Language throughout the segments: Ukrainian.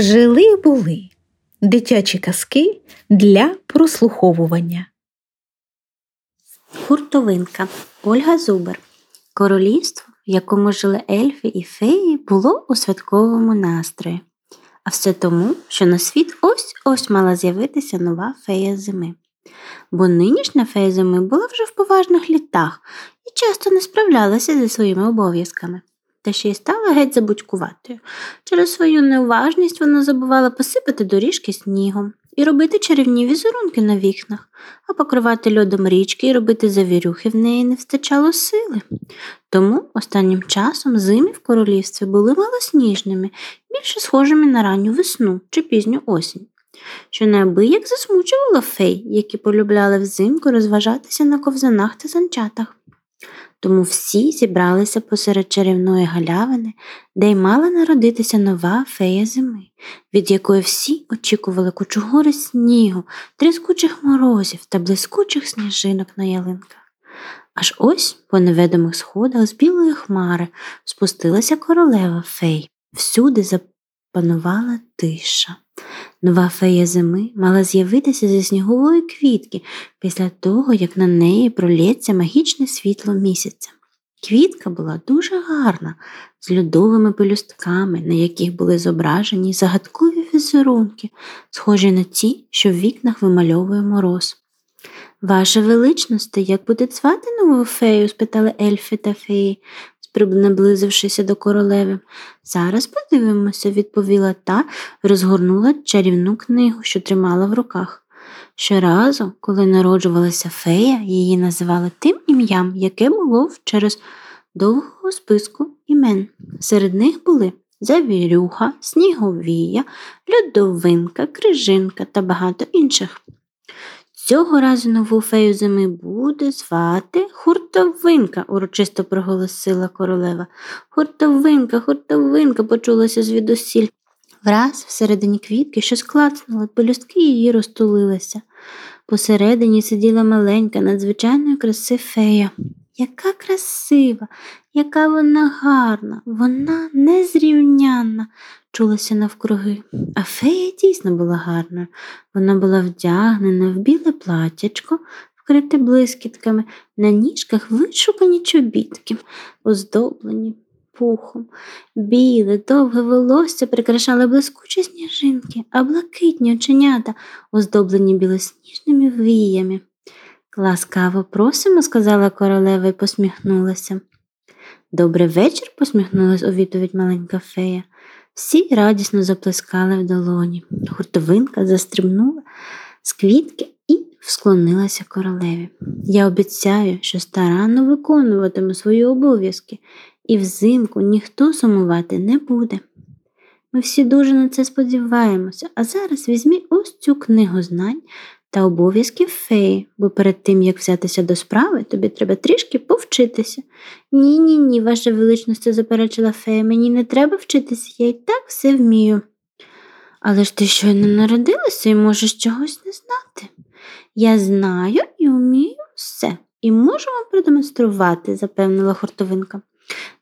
Жили були дитячі казки для прослуховування. Хуртовинка Ольга Зубер. Королівство, в якому жили ельфи і феї, було у святковому настрої. А все тому, що на світ ось ось мала з'явитися нова фея зими. Бо нинішня фея зими була вже в поважних літах і часто не справлялася зі своїми обов'язками та ще й стала геть забудькуватою. Через свою неуважність вона забувала посипати доріжки снігом і робити чарівні візерунки на вікнах, а покривати льодом річки і робити завірюхи в неї не встачало сили. Тому останнім часом зими в королівстві були малосніжними, більше схожими на ранню весну чи пізню осінь. Що неабияк засмучувало фей, які полюбляли взимку розважатися на ковзанах та санчатах. Тому всі зібралися посеред чарівної галявини, де й мала народитися нова фея зими, від якої всі очікували кучугори снігу, тріскучих морозів та блискучих сніжинок на ялинках. Аж ось по неведомих сходах з білої хмари спустилася королева фей. Всюди запанувала тиша. Нова фея зими мала з'явитися зі снігової квітки після того, як на неї пролється магічне світло місяця. Квітка була дуже гарна, з льодовими пелюстками, на яких були зображені загадкові візерунки, схожі на ті, що в вікнах вимальовує мороз. Ваше величносте, як буде звати нову фею? спитали ельфи та феї, наблизившися до королеви. Зараз подивимося, відповіла та розгорнула чарівну книгу, що тримала в руках. Щоразу, коли народжувалася фея, її називали тим ім'ям, яке було через довгого списку імен. Серед них були завірюха, сніговія, льодовинка, крижинка та багато інших. Цього разу нову фею зими буде звати Хуртовинка, урочисто проголосила королева. Хуртовинка, хуртовинка, почулася звідусіль. Враз всередині квітки щось клацнуло, пелюстки її розтулилися. Посередині сиділа маленька, надзвичайної краси фея. Яка красива, яка вона гарна, вона незрівнянна, чулася навкруги. А фея дійсно була гарна. Вона була вдягнена в біле платячко, вкрите блискітками, на ніжках вишукані чобітки, оздоблені пухом. Біле, довге волосся прикрашали блискучі сніжинки, а блакитні оченята, оздоблені білосніжними віями. Ласкаво просимо, сказала королева і посміхнулася. Добрий вечір, посміхнулась у відповідь маленька фея. Всі радісно заплескали в долоні. Хуртовинка застрибнула з квітки і всклонилася королеві. Я обіцяю, що старанно виконуватиму свої обов'язки, і взимку ніхто сумувати не буде. Ми всі дуже на це сподіваємося, а зараз візьмі ось цю книгу знань та обов'язків феї, бо перед тим, як взятися до справи, тобі треба трішки повчитися. Ні, ні, ні, ваша величність, заперечила фея, мені не треба вчитися, я й так все вмію. Але ж ти щойно народилася і можеш чогось не знати. Я знаю і вмію все, і можу вам продемонструвати, запевнила хортовинка.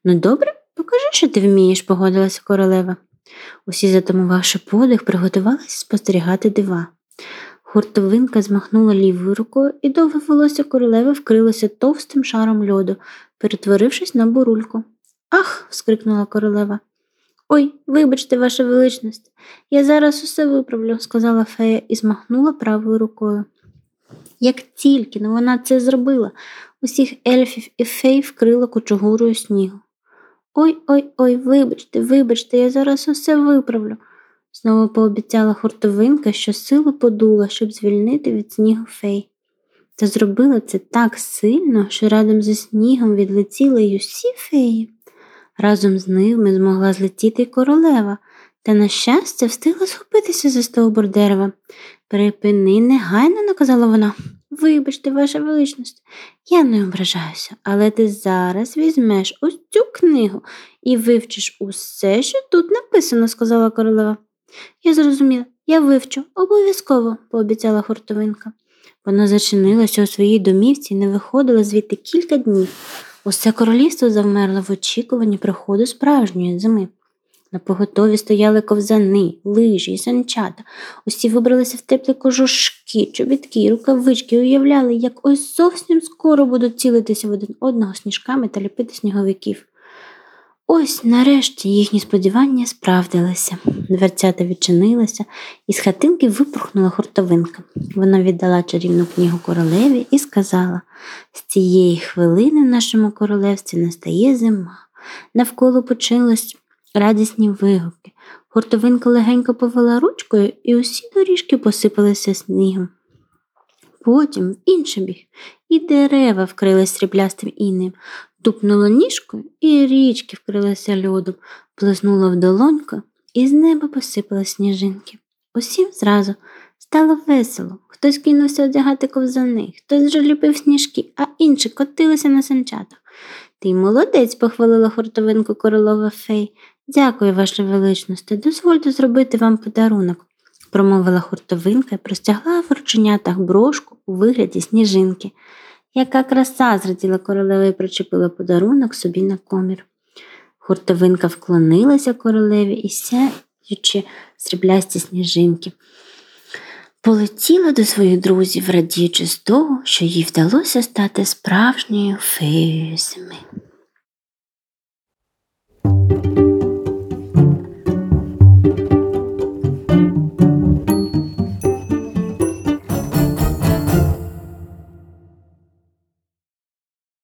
Ну, добре, покажи, що ти вмієш, погодилася королева. Усі, затамувавши подих, приготувалися спостерігати дива. Хуртовинка змахнула лівою рукою, і довге волосся королеви вкрилося товстим шаром льоду, перетворившись на бурульку. Ах. скрикнула королева. Ой, вибачте, ваша величність, я зараз усе виправлю, сказала фея і змахнула правою рукою. Як тільки но вона це зробила, усіх ельфів і фей вкрила кучугурою снігу. Ой ой ой, вибачте, вибачте, я зараз усе виправлю. Знову пообіцяла хуртовинка, що силу подула, щоб звільнити від снігу фей. Та зробила це так сильно, що радом зі снігом відлетіли й усі феї. Разом з ними змогла злетіти й королева, та, на щастя, встигла схопитися за стовбур дерева. Припини, негайно, наказала вона. Вибачте, ваша величність, я не ображаюся, але ти зараз візьмеш ось цю книгу і вивчиш усе, що тут написано, сказала королева. Я зрозуміла, я вивчу, обов'язково, пообіцяла хуртовинка. Вона зачинилася у своїй домівці і не виходила звідти кілька днів. Усе королівство завмерло в очікуванні приходу справжньої зими. На поготові стояли ковзани, лижі і санчата. Усі вибралися в теплі кожушки, чобітки, рукавички, і уявляли, як ось зовсім скоро будуть цілитися в один одного сніжками та ліпити сніговиків. Ось нарешті їхні сподівання справдилися. Дверцята відчинилися, і з хатинки випорхнула хуртовинка. Вона віддала чарівну книгу королеві і сказала з цієї хвилини в нашому королевстві настає зима. Навколо почалось радісні вигуки. Гуртовинка легенько повела ручкою, і усі доріжки посипалися снігом. Потім в інший біг, і дерева вкрились сріблястим іннем, тупнуло ніжкою, і річки вкрилися льодом, плеснула в долоньку, і з неба посипали сніжинки. Усім зразу стало весело. Хтось кинувся одягати ковзани, хтось вже ліпив сніжки, а інші котилися на санчатах. Ти молодець, похвалила хуртовинку королова фей. Дякую, ваше величності, дозвольте зробити вам подарунок, промовила хуртовинка і простягла в рученятах брошку у вигляді сніжинки. Яка краса, зраділа королева і причепила подарунок собі на комір. Хуртовинка вклонилася королеві і сяючи сріблясті сніжинки. Полетіла до своїх друзів, радіючи з того, що їй вдалося стати справжньою феєю зими.